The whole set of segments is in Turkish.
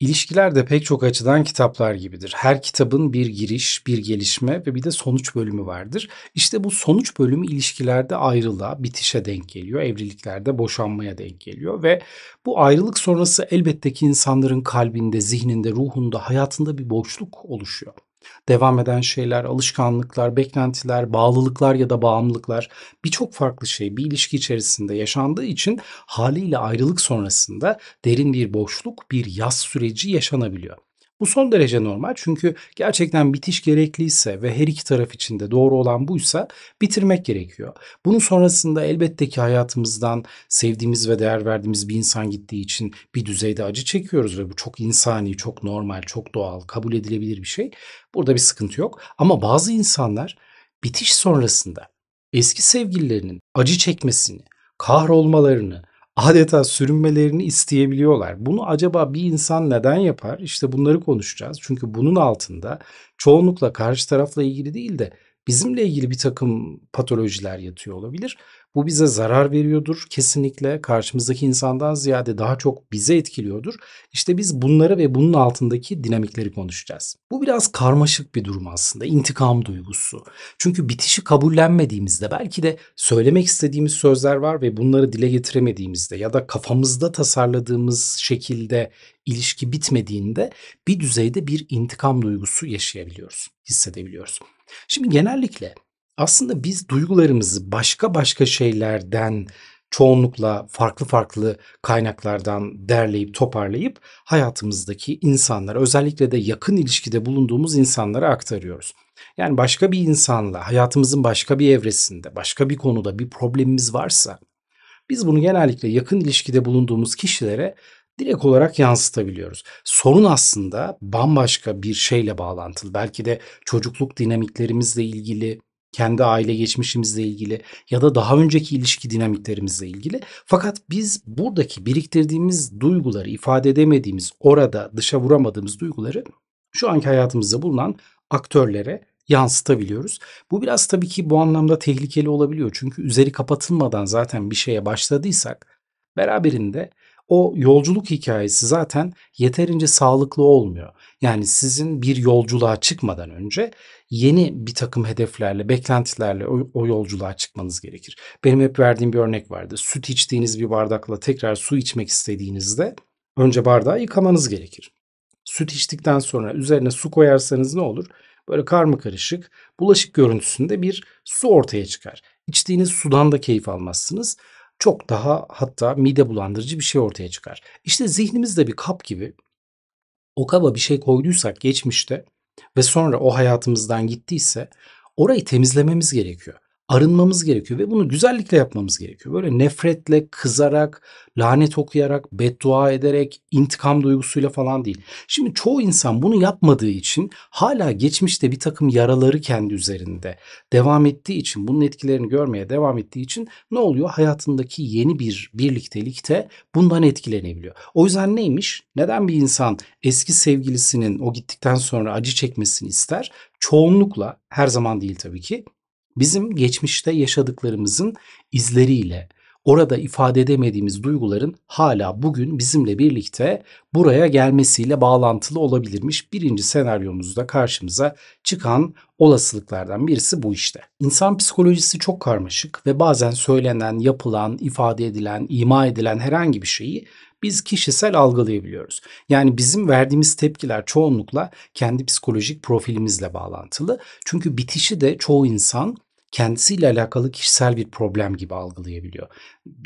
İlişkiler de pek çok açıdan kitaplar gibidir. Her kitabın bir giriş, bir gelişme ve bir de sonuç bölümü vardır. İşte bu sonuç bölümü ilişkilerde ayrılığa, bitişe denk geliyor. Evliliklerde boşanmaya denk geliyor ve bu ayrılık sonrası elbette ki insanların kalbinde, zihninde, ruhunda, hayatında bir boşluk oluşuyor. Devam eden şeyler, alışkanlıklar, beklentiler, bağlılıklar ya da bağımlılıklar birçok farklı şey bir ilişki içerisinde yaşandığı için haliyle ayrılık sonrasında derin bir boşluk, bir yaz süreci yaşanabiliyor. Bu son derece normal çünkü gerçekten bitiş gerekliyse ve her iki taraf için de doğru olan buysa bitirmek gerekiyor. Bunun sonrasında elbette ki hayatımızdan sevdiğimiz ve değer verdiğimiz bir insan gittiği için bir düzeyde acı çekiyoruz ve bu çok insani, çok normal, çok doğal, kabul edilebilir bir şey. Burada bir sıkıntı yok. Ama bazı insanlar bitiş sonrasında eski sevgililerinin acı çekmesini, kahrolmalarını, adeta sürünmelerini isteyebiliyorlar. Bunu acaba bir insan neden yapar? İşte bunları konuşacağız. Çünkü bunun altında çoğunlukla karşı tarafla ilgili değil de bizimle ilgili bir takım patolojiler yatıyor olabilir. Bu bize zarar veriyordur kesinlikle. Karşımızdaki insandan ziyade daha çok bize etkiliyordur. İşte biz bunları ve bunun altındaki dinamikleri konuşacağız. Bu biraz karmaşık bir durum aslında. İntikam duygusu. Çünkü bitişi kabullenmediğimizde belki de söylemek istediğimiz sözler var ve bunları dile getiremediğimizde ya da kafamızda tasarladığımız şekilde ilişki bitmediğinde bir düzeyde bir intikam duygusu yaşayabiliyoruz, hissedebiliyoruz. Şimdi genellikle aslında biz duygularımızı başka başka şeylerden çoğunlukla farklı farklı kaynaklardan derleyip toparlayıp hayatımızdaki insanlara özellikle de yakın ilişkide bulunduğumuz insanlara aktarıyoruz. Yani başka bir insanla hayatımızın başka bir evresinde, başka bir konuda bir problemimiz varsa biz bunu genellikle yakın ilişkide bulunduğumuz kişilere direkt olarak yansıtabiliyoruz. Sorun aslında bambaşka bir şeyle bağlantılı. Belki de çocukluk dinamiklerimizle ilgili, kendi aile geçmişimizle ilgili ya da daha önceki ilişki dinamiklerimizle ilgili. Fakat biz buradaki biriktirdiğimiz duyguları ifade edemediğimiz, orada dışa vuramadığımız duyguları şu anki hayatımızda bulunan aktörlere yansıtabiliyoruz. Bu biraz tabii ki bu anlamda tehlikeli olabiliyor. Çünkü üzeri kapatılmadan zaten bir şeye başladıysak beraberinde o yolculuk hikayesi zaten yeterince sağlıklı olmuyor. Yani sizin bir yolculuğa çıkmadan önce yeni bir takım hedeflerle, beklentilerle o, o yolculuğa çıkmanız gerekir. Benim hep verdiğim bir örnek vardı. Süt içtiğiniz bir bardakla tekrar su içmek istediğinizde önce bardağı yıkamanız gerekir. Süt içtikten sonra üzerine su koyarsanız ne olur? Böyle karma karışık, bulaşık görüntüsünde bir su ortaya çıkar. İçtiğiniz sudan da keyif almazsınız çok daha hatta mide bulandırıcı bir şey ortaya çıkar. İşte zihnimizde bir kap gibi o kaba bir şey koyduysak geçmişte ve sonra o hayatımızdan gittiyse orayı temizlememiz gerekiyor arınmamız gerekiyor ve bunu güzellikle yapmamız gerekiyor. Böyle nefretle, kızarak, lanet okuyarak, beddua ederek, intikam duygusuyla falan değil. Şimdi çoğu insan bunu yapmadığı için hala geçmişte bir takım yaraları kendi üzerinde devam ettiği için, bunun etkilerini görmeye devam ettiği için ne oluyor? Hayatındaki yeni bir birliktelikte bundan etkilenebiliyor. O yüzden neymiş? Neden bir insan eski sevgilisinin o gittikten sonra acı çekmesini ister? Çoğunlukla, her zaman değil tabii ki, bizim geçmişte yaşadıklarımızın izleriyle orada ifade edemediğimiz duyguların hala bugün bizimle birlikte buraya gelmesiyle bağlantılı olabilirmiş. Birinci senaryomuzda karşımıza çıkan olasılıklardan birisi bu işte. İnsan psikolojisi çok karmaşık ve bazen söylenen, yapılan, ifade edilen, ima edilen herhangi bir şeyi biz kişisel algılayabiliyoruz. Yani bizim verdiğimiz tepkiler çoğunlukla kendi psikolojik profilimizle bağlantılı. Çünkü bitişi de çoğu insan kendisiyle alakalı kişisel bir problem gibi algılayabiliyor.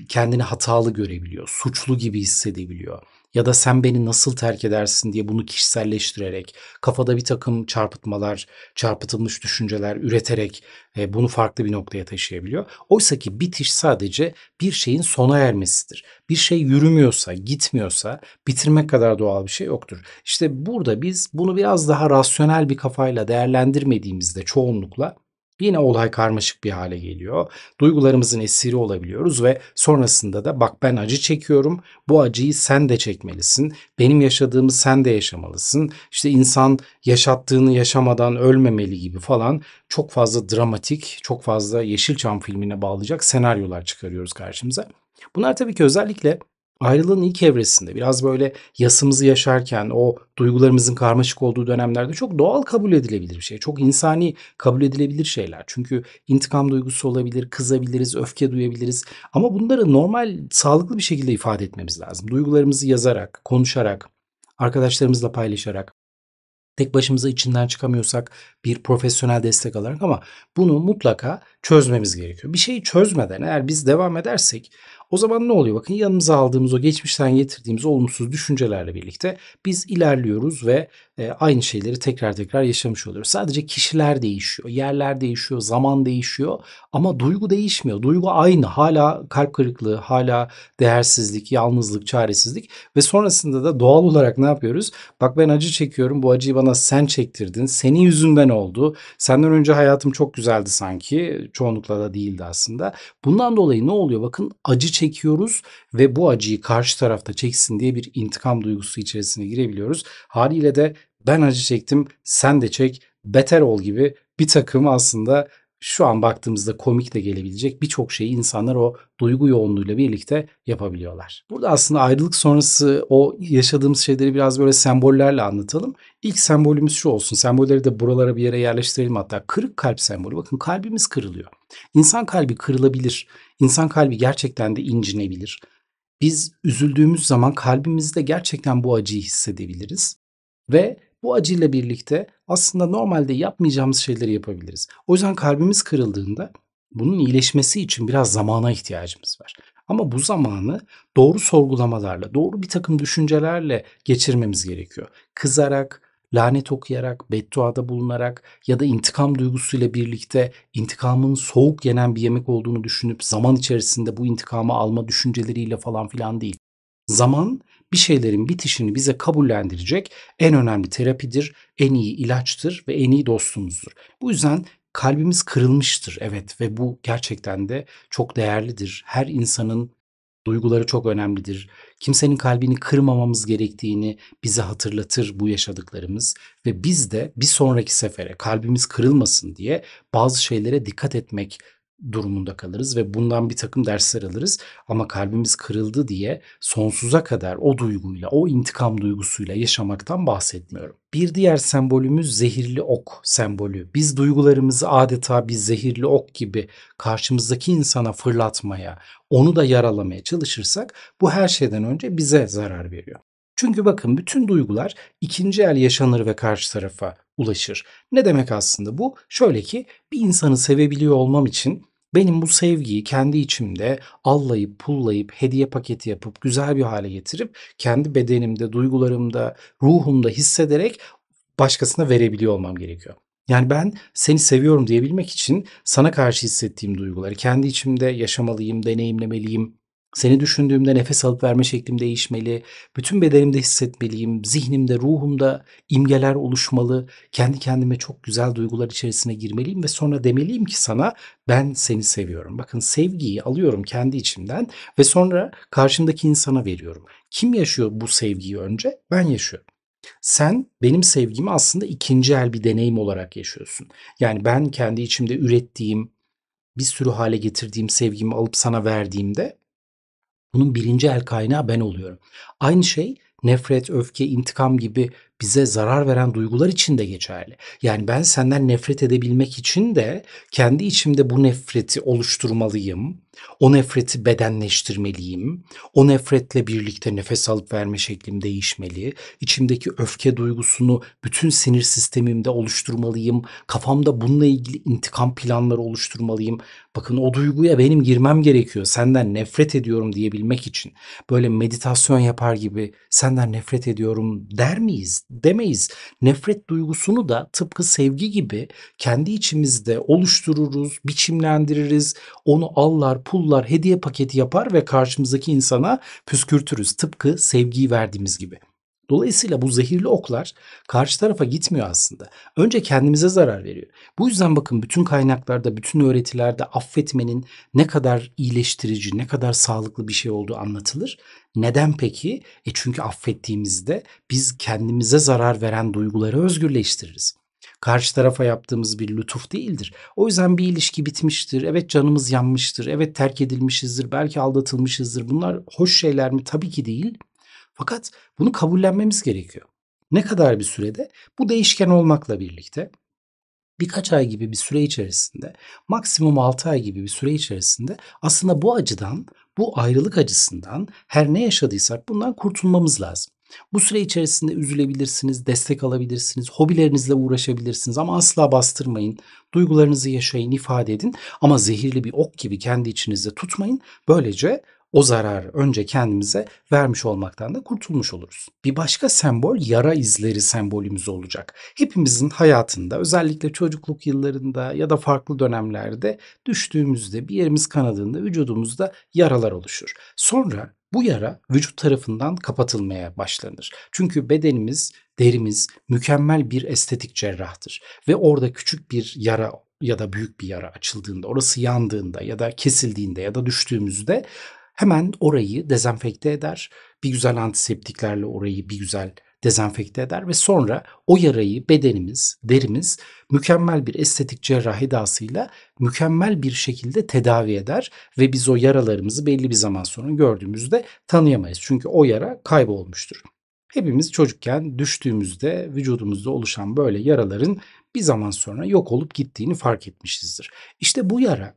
Kendini hatalı görebiliyor, suçlu gibi hissedebiliyor. Ya da sen beni nasıl terk edersin diye bunu kişiselleştirerek, kafada bir takım çarpıtmalar, çarpıtılmış düşünceler üreterek e, bunu farklı bir noktaya taşıyabiliyor. Oysa ki bitiş sadece bir şeyin sona ermesidir. Bir şey yürümüyorsa, gitmiyorsa bitirmek kadar doğal bir şey yoktur. İşte burada biz bunu biraz daha rasyonel bir kafayla değerlendirmediğimizde çoğunlukla Yine olay karmaşık bir hale geliyor. Duygularımızın esiri olabiliyoruz ve sonrasında da bak ben acı çekiyorum. Bu acıyı sen de çekmelisin. Benim yaşadığımı sen de yaşamalısın. İşte insan yaşattığını yaşamadan ölmemeli gibi falan çok fazla dramatik, çok fazla Yeşilçam filmine bağlayacak senaryolar çıkarıyoruz karşımıza. Bunlar tabii ki özellikle Ayrılığın ilk evresinde biraz böyle yasımızı yaşarken o duygularımızın karmaşık olduğu dönemlerde çok doğal kabul edilebilir bir şey. Çok insani kabul edilebilir şeyler. Çünkü intikam duygusu olabilir, kızabiliriz, öfke duyabiliriz. Ama bunları normal, sağlıklı bir şekilde ifade etmemiz lazım. Duygularımızı yazarak, konuşarak, arkadaşlarımızla paylaşarak, tek başımıza içinden çıkamıyorsak bir profesyonel destek alarak ama bunu mutlaka çözmemiz gerekiyor. Bir şeyi çözmeden eğer biz devam edersek o zaman ne oluyor? Bakın yanımıza aldığımız o geçmişten getirdiğimiz olumsuz düşüncelerle birlikte biz ilerliyoruz ve e, aynı şeyleri tekrar tekrar yaşamış oluyoruz. Sadece kişiler değişiyor, yerler değişiyor, zaman değişiyor ama duygu değişmiyor. Duygu aynı. Hala kalp kırıklığı, hala değersizlik, yalnızlık, çaresizlik ve sonrasında da doğal olarak ne yapıyoruz? Bak ben acı çekiyorum. Bu acıyı bana sen çektirdin. Senin yüzünden oldu. Senden önce hayatım çok güzeldi sanki. Çoğunlukla da değildi aslında. Bundan dolayı ne oluyor? Bakın acı çekiyoruz ve bu acıyı karşı tarafta çeksin diye bir intikam duygusu içerisine girebiliyoruz. Haliyle de ben acı çektim sen de çek beter ol gibi bir takım aslında şu an baktığımızda komik de gelebilecek birçok şeyi insanlar o duygu yoğunluğuyla birlikte yapabiliyorlar. Burada aslında ayrılık sonrası o yaşadığımız şeyleri biraz böyle sembollerle anlatalım. İlk sembolümüz şu olsun. Sembolleri de buralara bir yere yerleştirelim hatta. Kırık kalp sembolü. Bakın kalbimiz kırılıyor. İnsan kalbi kırılabilir. İnsan kalbi gerçekten de incinebilir. Biz üzüldüğümüz zaman kalbimizde gerçekten bu acıyı hissedebiliriz. Ve bu acıyla birlikte aslında normalde yapmayacağımız şeyleri yapabiliriz. O yüzden kalbimiz kırıldığında bunun iyileşmesi için biraz zamana ihtiyacımız var. Ama bu zamanı doğru sorgulamalarla, doğru bir takım düşüncelerle geçirmemiz gerekiyor. Kızarak, lanet okuyarak, bedduada bulunarak ya da intikam duygusuyla birlikte intikamın soğuk yenen bir yemek olduğunu düşünüp zaman içerisinde bu intikamı alma düşünceleriyle falan filan değil. Zaman bir şeylerin bitişini bize kabullendirecek en önemli terapidir, en iyi ilaçtır ve en iyi dostumuzdur. Bu yüzden kalbimiz kırılmıştır evet ve bu gerçekten de çok değerlidir. Her insanın duyguları çok önemlidir. Kimsenin kalbini kırmamamız gerektiğini bize hatırlatır bu yaşadıklarımız ve biz de bir sonraki sefere kalbimiz kırılmasın diye bazı şeylere dikkat etmek durumunda kalırız ve bundan bir takım dersler alırız. Ama kalbimiz kırıldı diye sonsuza kadar o duyguyla, o intikam duygusuyla yaşamaktan bahsetmiyorum. Bir diğer sembolümüz zehirli ok sembolü. Biz duygularımızı adeta bir zehirli ok gibi karşımızdaki insana fırlatmaya, onu da yaralamaya çalışırsak bu her şeyden önce bize zarar veriyor. Çünkü bakın bütün duygular ikinci el yaşanır ve karşı tarafa ulaşır. Ne demek aslında bu? Şöyle ki bir insanı sevebiliyor olmam için benim bu sevgiyi kendi içimde allayıp pullayıp hediye paketi yapıp güzel bir hale getirip kendi bedenimde, duygularımda, ruhumda hissederek başkasına verebiliyor olmam gerekiyor. Yani ben seni seviyorum diyebilmek için sana karşı hissettiğim duyguları kendi içimde yaşamalıyım, deneyimlemeliyim, seni düşündüğümde nefes alıp verme şeklim değişmeli. Bütün bedenimde hissetmeliyim. Zihnimde, ruhumda imgeler oluşmalı. Kendi kendime çok güzel duygular içerisine girmeliyim ve sonra demeliyim ki sana ben seni seviyorum. Bakın sevgiyi alıyorum kendi içimden ve sonra karşımdaki insana veriyorum. Kim yaşıyor bu sevgiyi önce? Ben yaşıyorum. Sen benim sevgimi aslında ikinci el bir deneyim olarak yaşıyorsun. Yani ben kendi içimde ürettiğim, bir sürü hale getirdiğim sevgimi alıp sana verdiğimde bunun birinci el kaynağı ben oluyorum. Aynı şey nefret, öfke, intikam gibi bize zarar veren duygular için de geçerli. Yani ben senden nefret edebilmek için de kendi içimde bu nefreti oluşturmalıyım. O nefreti bedenleştirmeliyim. O nefretle birlikte nefes alıp verme şeklim değişmeli. İçimdeki öfke duygusunu bütün sinir sistemimde oluşturmalıyım. Kafamda bununla ilgili intikam planları oluşturmalıyım. Bakın o duyguya benim girmem gerekiyor. Senden nefret ediyorum diyebilmek için. Böyle meditasyon yapar gibi senden nefret ediyorum der miyiz? Demeyiz. Nefret duygusunu da tıpkı sevgi gibi kendi içimizde oluştururuz, biçimlendiririz. Onu allar, pullar, hediye paketi yapar ve karşımızdaki insana püskürtürüz. Tıpkı sevgiyi verdiğimiz gibi. Dolayısıyla bu zehirli oklar karşı tarafa gitmiyor aslında. Önce kendimize zarar veriyor. Bu yüzden bakın bütün kaynaklarda, bütün öğretilerde affetmenin ne kadar iyileştirici, ne kadar sağlıklı bir şey olduğu anlatılır. Neden peki? E çünkü affettiğimizde biz kendimize zarar veren duyguları özgürleştiririz. karşı tarafa yaptığımız bir lütuf değildir. O yüzden bir ilişki bitmiştir, evet canımız yanmıştır, evet terk edilmişizdir, belki aldatılmışızdır. Bunlar hoş şeyler mi? Tabii ki değil. Fakat bunu kabullenmemiz gerekiyor. Ne kadar bir sürede? Bu değişken olmakla birlikte birkaç ay gibi bir süre içerisinde, maksimum 6 ay gibi bir süre içerisinde aslında bu acıdan, bu ayrılık acısından her ne yaşadıysak bundan kurtulmamız lazım. Bu süre içerisinde üzülebilirsiniz, destek alabilirsiniz, hobilerinizle uğraşabilirsiniz ama asla bastırmayın. Duygularınızı yaşayın, ifade edin ama zehirli bir ok gibi kendi içinizde tutmayın. Böylece o zararı önce kendimize vermiş olmaktan da kurtulmuş oluruz. Bir başka sembol yara izleri sembolümüz olacak. Hepimizin hayatında özellikle çocukluk yıllarında ya da farklı dönemlerde düştüğümüzde bir yerimiz kanadığında vücudumuzda yaralar oluşur. Sonra bu yara vücut tarafından kapatılmaya başlanır. Çünkü bedenimiz, derimiz mükemmel bir estetik cerrahtır ve orada küçük bir yara ya da büyük bir yara açıldığında, orası yandığında ya da kesildiğinde ya da düştüğümüzde hemen orayı dezenfekte eder. Bir güzel antiseptiklerle orayı bir güzel dezenfekte eder ve sonra o yarayı bedenimiz, derimiz mükemmel bir estetik cerrahi edasıyla mükemmel bir şekilde tedavi eder ve biz o yaralarımızı belli bir zaman sonra gördüğümüzde tanıyamayız. Çünkü o yara kaybolmuştur. Hepimiz çocukken düştüğümüzde vücudumuzda oluşan böyle yaraların bir zaman sonra yok olup gittiğini fark etmişizdir. İşte bu yara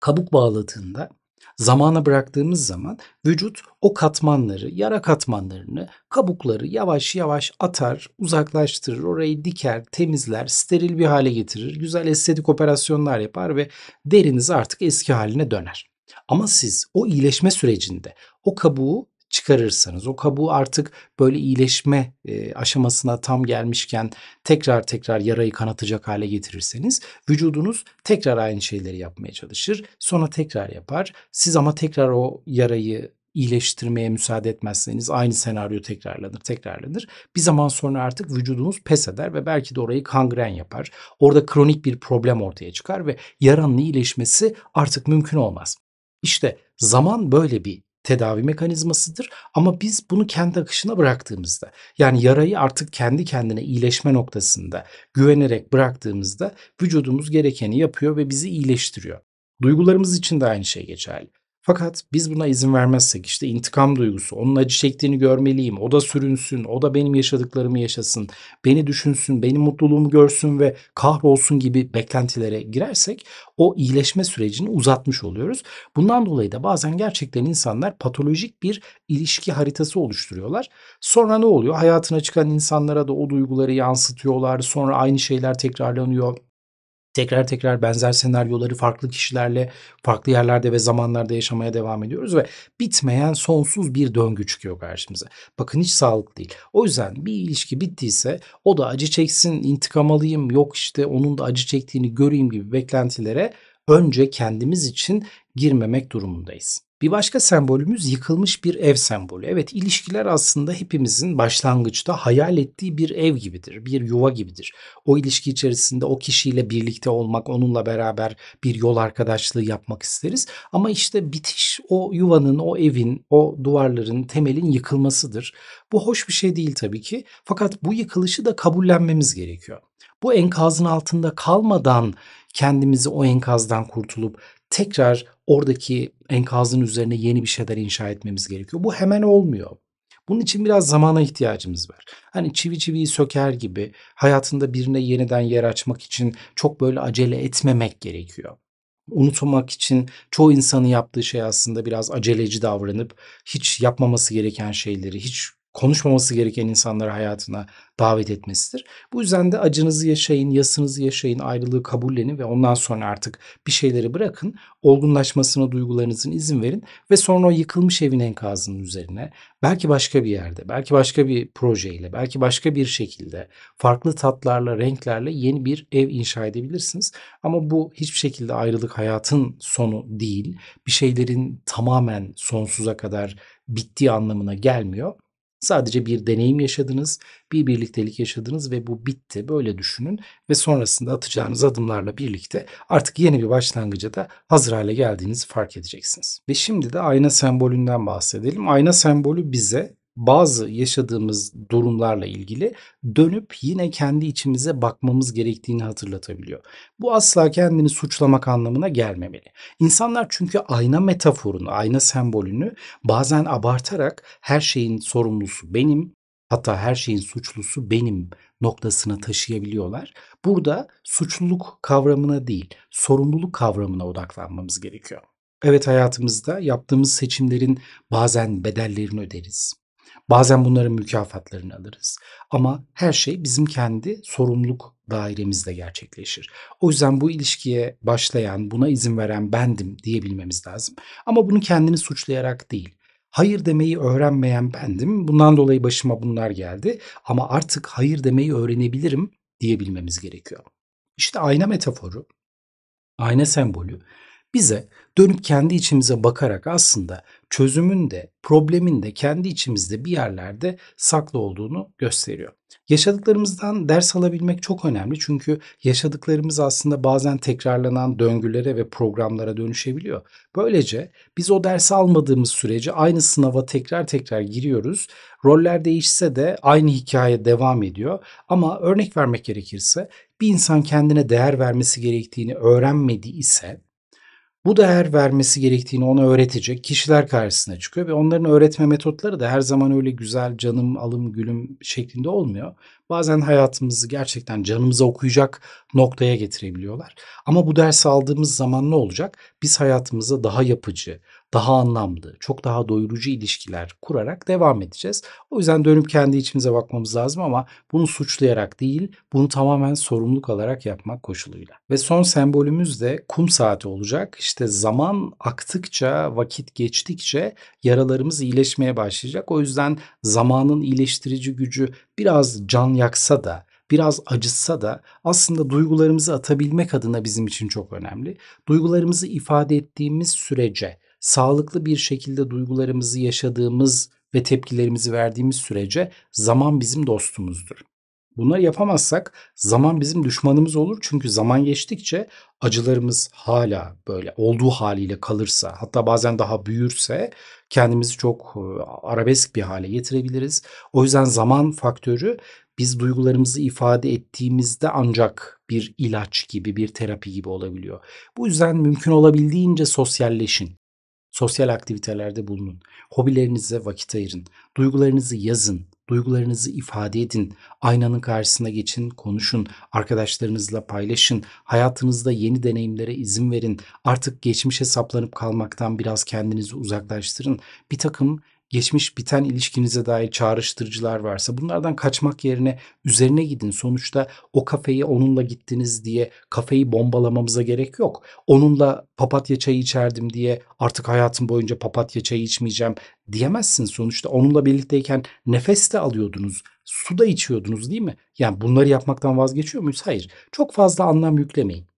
kabuk bağladığında zamana bıraktığımız zaman vücut o katmanları, yara katmanlarını, kabukları yavaş yavaş atar, uzaklaştırır, orayı diker, temizler, steril bir hale getirir, güzel estetik operasyonlar yapar ve deriniz artık eski haline döner. Ama siz o iyileşme sürecinde o kabuğu çıkarırsanız, o kabuğu artık böyle iyileşme e, aşamasına tam gelmişken tekrar tekrar yarayı kanatacak hale getirirseniz vücudunuz tekrar aynı şeyleri yapmaya çalışır. Sonra tekrar yapar. Siz ama tekrar o yarayı iyileştirmeye müsaade etmezseniz aynı senaryo tekrarlanır, tekrarlanır. Bir zaman sonra artık vücudunuz pes eder ve belki de orayı kangren yapar. Orada kronik bir problem ortaya çıkar ve yaranın iyileşmesi artık mümkün olmaz. İşte zaman böyle bir tedavi mekanizmasıdır ama biz bunu kendi akışına bıraktığımızda yani yarayı artık kendi kendine iyileşme noktasında güvenerek bıraktığımızda vücudumuz gerekeni yapıyor ve bizi iyileştiriyor. Duygularımız için de aynı şey geçerli. Fakat biz buna izin vermezsek işte intikam duygusu, onun acı çektiğini görmeliyim, o da sürünsün, o da benim yaşadıklarımı yaşasın, beni düşünsün, benim mutluluğumu görsün ve kahrolsun gibi beklentilere girersek o iyileşme sürecini uzatmış oluyoruz. Bundan dolayı da bazen gerçekten insanlar patolojik bir ilişki haritası oluşturuyorlar. Sonra ne oluyor? Hayatına çıkan insanlara da o duyguları yansıtıyorlar. Sonra aynı şeyler tekrarlanıyor tekrar tekrar benzer senaryoları farklı kişilerle farklı yerlerde ve zamanlarda yaşamaya devam ediyoruz ve bitmeyen sonsuz bir döngü çıkıyor karşımıza. Bakın hiç sağlıklı değil. O yüzden bir ilişki bittiyse o da acı çeksin, intikam alayım, yok işte onun da acı çektiğini göreyim gibi beklentilere önce kendimiz için girmemek durumundayız. Bir başka sembolümüz yıkılmış bir ev sembolü. Evet ilişkiler aslında hepimizin başlangıçta hayal ettiği bir ev gibidir, bir yuva gibidir. O ilişki içerisinde o kişiyle birlikte olmak, onunla beraber bir yol arkadaşlığı yapmak isteriz. Ama işte bitiş o yuvanın, o evin, o duvarların, temelin yıkılmasıdır. Bu hoş bir şey değil tabii ki. Fakat bu yıkılışı da kabullenmemiz gerekiyor. Bu enkazın altında kalmadan kendimizi o enkazdan kurtulup tekrar oradaki enkazın üzerine yeni bir şeyler inşa etmemiz gerekiyor. Bu hemen olmuyor. Bunun için biraz zamana ihtiyacımız var. Hani çivi çiviyi söker gibi hayatında birine yeniden yer açmak için çok böyle acele etmemek gerekiyor. Unutmak için çoğu insanın yaptığı şey aslında biraz aceleci davranıp hiç yapmaması gereken şeyleri, hiç konuşmaması gereken insanları hayatına davet etmesidir. Bu yüzden de acınızı yaşayın, yasınızı yaşayın, ayrılığı kabullenin ve ondan sonra artık bir şeyleri bırakın. Olgunlaşmasına duygularınızın izin verin ve sonra o yıkılmış evin enkazının üzerine belki başka bir yerde, belki başka bir projeyle, belki başka bir şekilde farklı tatlarla, renklerle yeni bir ev inşa edebilirsiniz. Ama bu hiçbir şekilde ayrılık hayatın sonu değil. Bir şeylerin tamamen sonsuza kadar bittiği anlamına gelmiyor. Sadece bir deneyim yaşadınız, bir birliktelik yaşadınız ve bu bitti. Böyle düşünün ve sonrasında atacağınız adımlarla birlikte artık yeni bir başlangıca da hazır hale geldiğinizi fark edeceksiniz. Ve şimdi de ayna sembolünden bahsedelim. Ayna sembolü bize bazı yaşadığımız durumlarla ilgili dönüp yine kendi içimize bakmamız gerektiğini hatırlatabiliyor. Bu asla kendini suçlamak anlamına gelmemeli. İnsanlar çünkü ayna metaforunu, ayna sembolünü bazen abartarak her şeyin sorumlusu benim, hatta her şeyin suçlusu benim noktasına taşıyabiliyorlar. Burada suçluluk kavramına değil, sorumluluk kavramına odaklanmamız gerekiyor. Evet hayatımızda yaptığımız seçimlerin bazen bedellerini öderiz. Bazen bunların mükafatlarını alırız. Ama her şey bizim kendi sorumluluk dairemizde gerçekleşir. O yüzden bu ilişkiye başlayan, buna izin veren bendim diyebilmemiz lazım. Ama bunu kendini suçlayarak değil. Hayır demeyi öğrenmeyen bendim. Bundan dolayı başıma bunlar geldi. Ama artık hayır demeyi öğrenebilirim diyebilmemiz gerekiyor. İşte ayna metaforu, ayna sembolü bize dönüp kendi içimize bakarak aslında çözümün de problemin de kendi içimizde bir yerlerde saklı olduğunu gösteriyor. Yaşadıklarımızdan ders alabilmek çok önemli çünkü yaşadıklarımız aslında bazen tekrarlanan döngülere ve programlara dönüşebiliyor. Böylece biz o dersi almadığımız sürece aynı sınava tekrar tekrar giriyoruz. Roller değişse de aynı hikaye devam ediyor. Ama örnek vermek gerekirse bir insan kendine değer vermesi gerektiğini öğrenmediyse bu değer vermesi gerektiğini ona öğretecek kişiler karşısına çıkıyor ve onların öğretme metotları da her zaman öyle güzel canım alım gülüm şeklinde olmuyor. Bazen hayatımızı gerçekten canımıza okuyacak noktaya getirebiliyorlar. Ama bu dersi aldığımız zaman ne olacak? Biz hayatımıza daha yapıcı, daha anlamlı, çok daha doyurucu ilişkiler kurarak devam edeceğiz. O yüzden dönüp kendi içimize bakmamız lazım ama bunu suçlayarak değil, bunu tamamen sorumluluk alarak yapmak koşuluyla. Ve son sembolümüz de kum saati olacak. İşte zaman aktıkça, vakit geçtikçe yaralarımız iyileşmeye başlayacak. O yüzden zamanın iyileştirici gücü biraz can yaksa da biraz acıtsa da aslında duygularımızı atabilmek adına bizim için çok önemli. Duygularımızı ifade ettiğimiz sürece sağlıklı bir şekilde duygularımızı yaşadığımız ve tepkilerimizi verdiğimiz sürece zaman bizim dostumuzdur. Bunları yapamazsak zaman bizim düşmanımız olur. Çünkü zaman geçtikçe acılarımız hala böyle olduğu haliyle kalırsa hatta bazen daha büyürse kendimizi çok arabesk bir hale getirebiliriz. O yüzden zaman faktörü biz duygularımızı ifade ettiğimizde ancak bir ilaç gibi, bir terapi gibi olabiliyor. Bu yüzden mümkün olabildiğince sosyalleşin. Sosyal aktivitelerde bulunun. Hobilerinize vakit ayırın. Duygularınızı yazın. Duygularınızı ifade edin. Aynanın karşısına geçin, konuşun. Arkadaşlarınızla paylaşın. Hayatınızda yeni deneyimlere izin verin. Artık geçmişe saplanıp kalmaktan biraz kendinizi uzaklaştırın. Bir takım geçmiş biten ilişkinize dair çağrıştırıcılar varsa bunlardan kaçmak yerine üzerine gidin. Sonuçta o kafeyi onunla gittiniz diye kafeyi bombalamamıza gerek yok. Onunla papatya çayı içerdim diye artık hayatım boyunca papatya çayı içmeyeceğim diyemezsin. Sonuçta onunla birlikteyken nefes de alıyordunuz, su da içiyordunuz değil mi? Yani bunları yapmaktan vazgeçiyor muyuz? Hayır. Çok fazla anlam yüklemeyin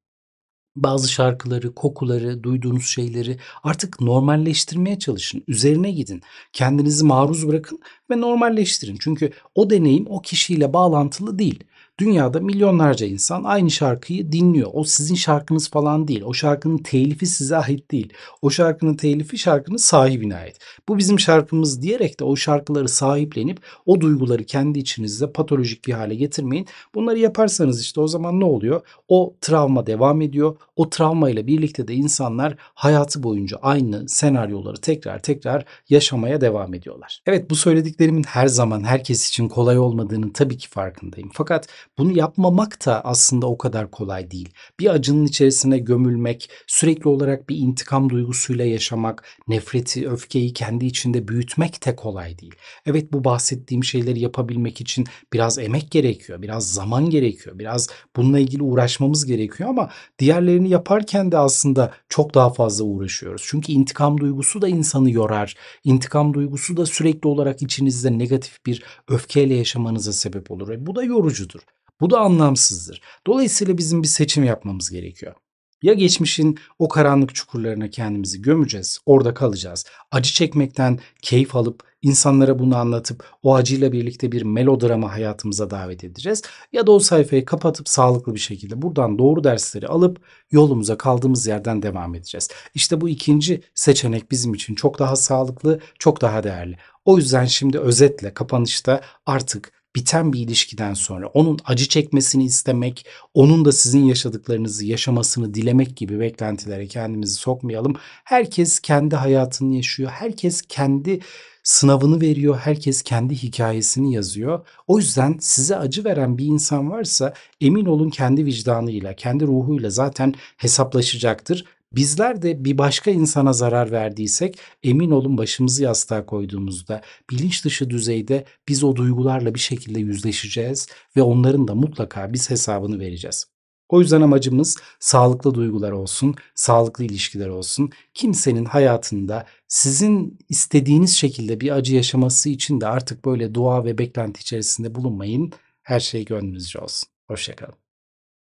bazı şarkıları, kokuları, duyduğunuz şeyleri artık normalleştirmeye çalışın. Üzerine gidin. Kendinizi maruz bırakın ve normalleştirin. Çünkü o deneyim o kişiyle bağlantılı değil. Dünyada milyonlarca insan aynı şarkıyı dinliyor. O sizin şarkınız falan değil. O şarkının telifi size ait değil. O şarkının telifi şarkının sahibine ait. Bu bizim şarkımız diyerek de o şarkıları sahiplenip o duyguları kendi içinizde patolojik bir hale getirmeyin. Bunları yaparsanız işte o zaman ne oluyor? O travma devam ediyor. O travmayla birlikte de insanlar hayatı boyunca aynı senaryoları tekrar tekrar yaşamaya devam ediyorlar. Evet bu söylediklerimin her zaman herkes için kolay olmadığının tabii ki farkındayım. Fakat bunu yapmamak da aslında o kadar kolay değil. Bir acının içerisine gömülmek, sürekli olarak bir intikam duygusuyla yaşamak, nefreti, öfkeyi kendi içinde büyütmek de kolay değil. Evet bu bahsettiğim şeyleri yapabilmek için biraz emek gerekiyor, biraz zaman gerekiyor, biraz bununla ilgili uğraşmamız gerekiyor ama diğerlerini yaparken de aslında çok daha fazla uğraşıyoruz. Çünkü intikam duygusu da insanı yorar. İntikam duygusu da sürekli olarak içinizde negatif bir öfkeyle yaşamanıza sebep olur ve bu da yorucudur. Bu da anlamsızdır. Dolayısıyla bizim bir seçim yapmamız gerekiyor. Ya geçmişin o karanlık çukurlarına kendimizi gömeceğiz, orada kalacağız. Acı çekmekten keyif alıp insanlara bunu anlatıp o acıyla birlikte bir melodrama hayatımıza davet edeceğiz. Ya da o sayfayı kapatıp sağlıklı bir şekilde buradan doğru dersleri alıp yolumuza kaldığımız yerden devam edeceğiz. İşte bu ikinci seçenek bizim için çok daha sağlıklı, çok daha değerli. O yüzden şimdi özetle kapanışta artık biten bir ilişkiden sonra onun acı çekmesini istemek, onun da sizin yaşadıklarınızı yaşamasını dilemek gibi beklentilere kendimizi sokmayalım. Herkes kendi hayatını yaşıyor. Herkes kendi sınavını veriyor. Herkes kendi hikayesini yazıyor. O yüzden size acı veren bir insan varsa emin olun kendi vicdanıyla, kendi ruhuyla zaten hesaplaşacaktır. Bizler de bir başka insana zarar verdiysek emin olun başımızı yastığa koyduğumuzda bilinç dışı düzeyde biz o duygularla bir şekilde yüzleşeceğiz ve onların da mutlaka biz hesabını vereceğiz. O yüzden amacımız sağlıklı duygular olsun, sağlıklı ilişkiler olsun. Kimsenin hayatında sizin istediğiniz şekilde bir acı yaşaması için de artık böyle dua ve beklenti içerisinde bulunmayın. Her şey gönlünüzce olsun. Hoşçakalın.